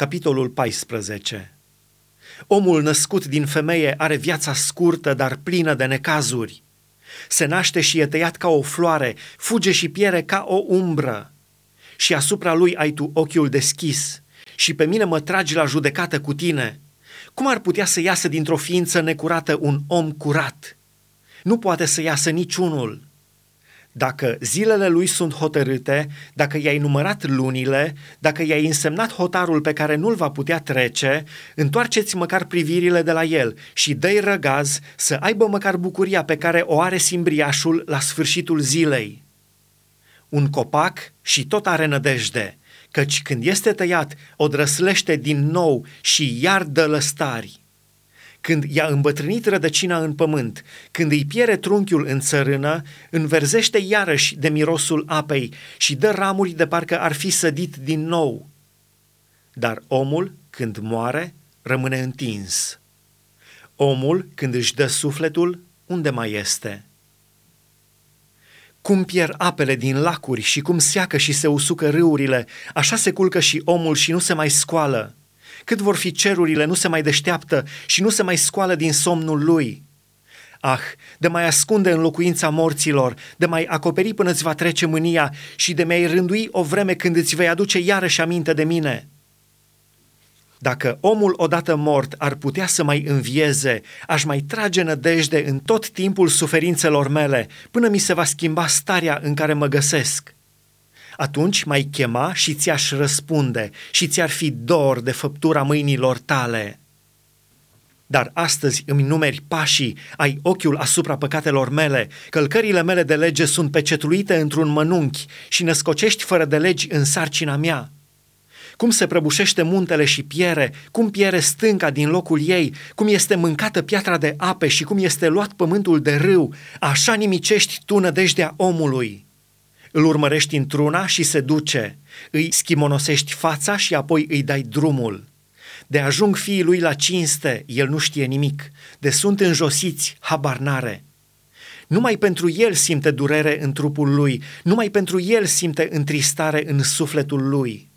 Capitolul 14 Omul născut din femeie are viața scurtă, dar plină de necazuri. Se naște și e tăiat ca o floare, fuge și piere ca o umbră. Și asupra lui ai tu ochiul deschis și pe mine mă tragi la judecată cu tine. Cum ar putea să iasă dintr-o ființă necurată un om curat? Nu poate să iasă niciunul. Dacă zilele lui sunt hotărâte, dacă i-ai numărat lunile, dacă i-ai însemnat hotarul pe care nu-l va putea trece, întoarceți măcar privirile de la el și dă-i răgaz să aibă măcar bucuria pe care o are simbriașul la sfârșitul zilei. Un copac și tot are nădejde, căci când este tăiat, o drăslește din nou și iar dă lăstari când i-a îmbătrânit rădăcina în pământ, când îi piere trunchiul în țărână, înverzește iarăși de mirosul apei și dă ramuri de parcă ar fi sădit din nou. Dar omul, când moare, rămâne întins. Omul, când își dă sufletul, unde mai este? Cum pierd apele din lacuri și cum seacă și se usucă râurile, așa se culcă și omul și nu se mai scoală. Cât vor fi cerurile, nu se mai deșteaptă și nu se mai scoală din somnul lui. Ah, de mai ascunde în locuința morților, de mai acoperi până îți va trece mânia și de mai rândui o vreme când îți vei aduce iarăși aminte de mine. Dacă omul odată mort ar putea să mai învieze, aș mai trage nădejde în tot timpul suferințelor mele, până mi se va schimba starea în care mă găsesc atunci mai chema și ți-aș răspunde și ți-ar fi dor de făptura mâinilor tale. Dar astăzi îmi numeri pașii, ai ochiul asupra păcatelor mele, călcările mele de lege sunt pecetluite într-un mănunchi și născocești fără de legi în sarcina mea. Cum se prăbușește muntele și piere, cum piere stânca din locul ei, cum este mâncată piatra de ape și cum este luat pământul de râu, așa nimicești tu nădejdea omului. Îl urmărești într-una și se duce, îi schimonosești fața și apoi îi dai drumul. De ajung fiii lui la cinste, el nu știe nimic, de sunt înjosiți, habar n-are. Numai pentru el simte durere în trupul lui, numai pentru el simte întristare în sufletul lui.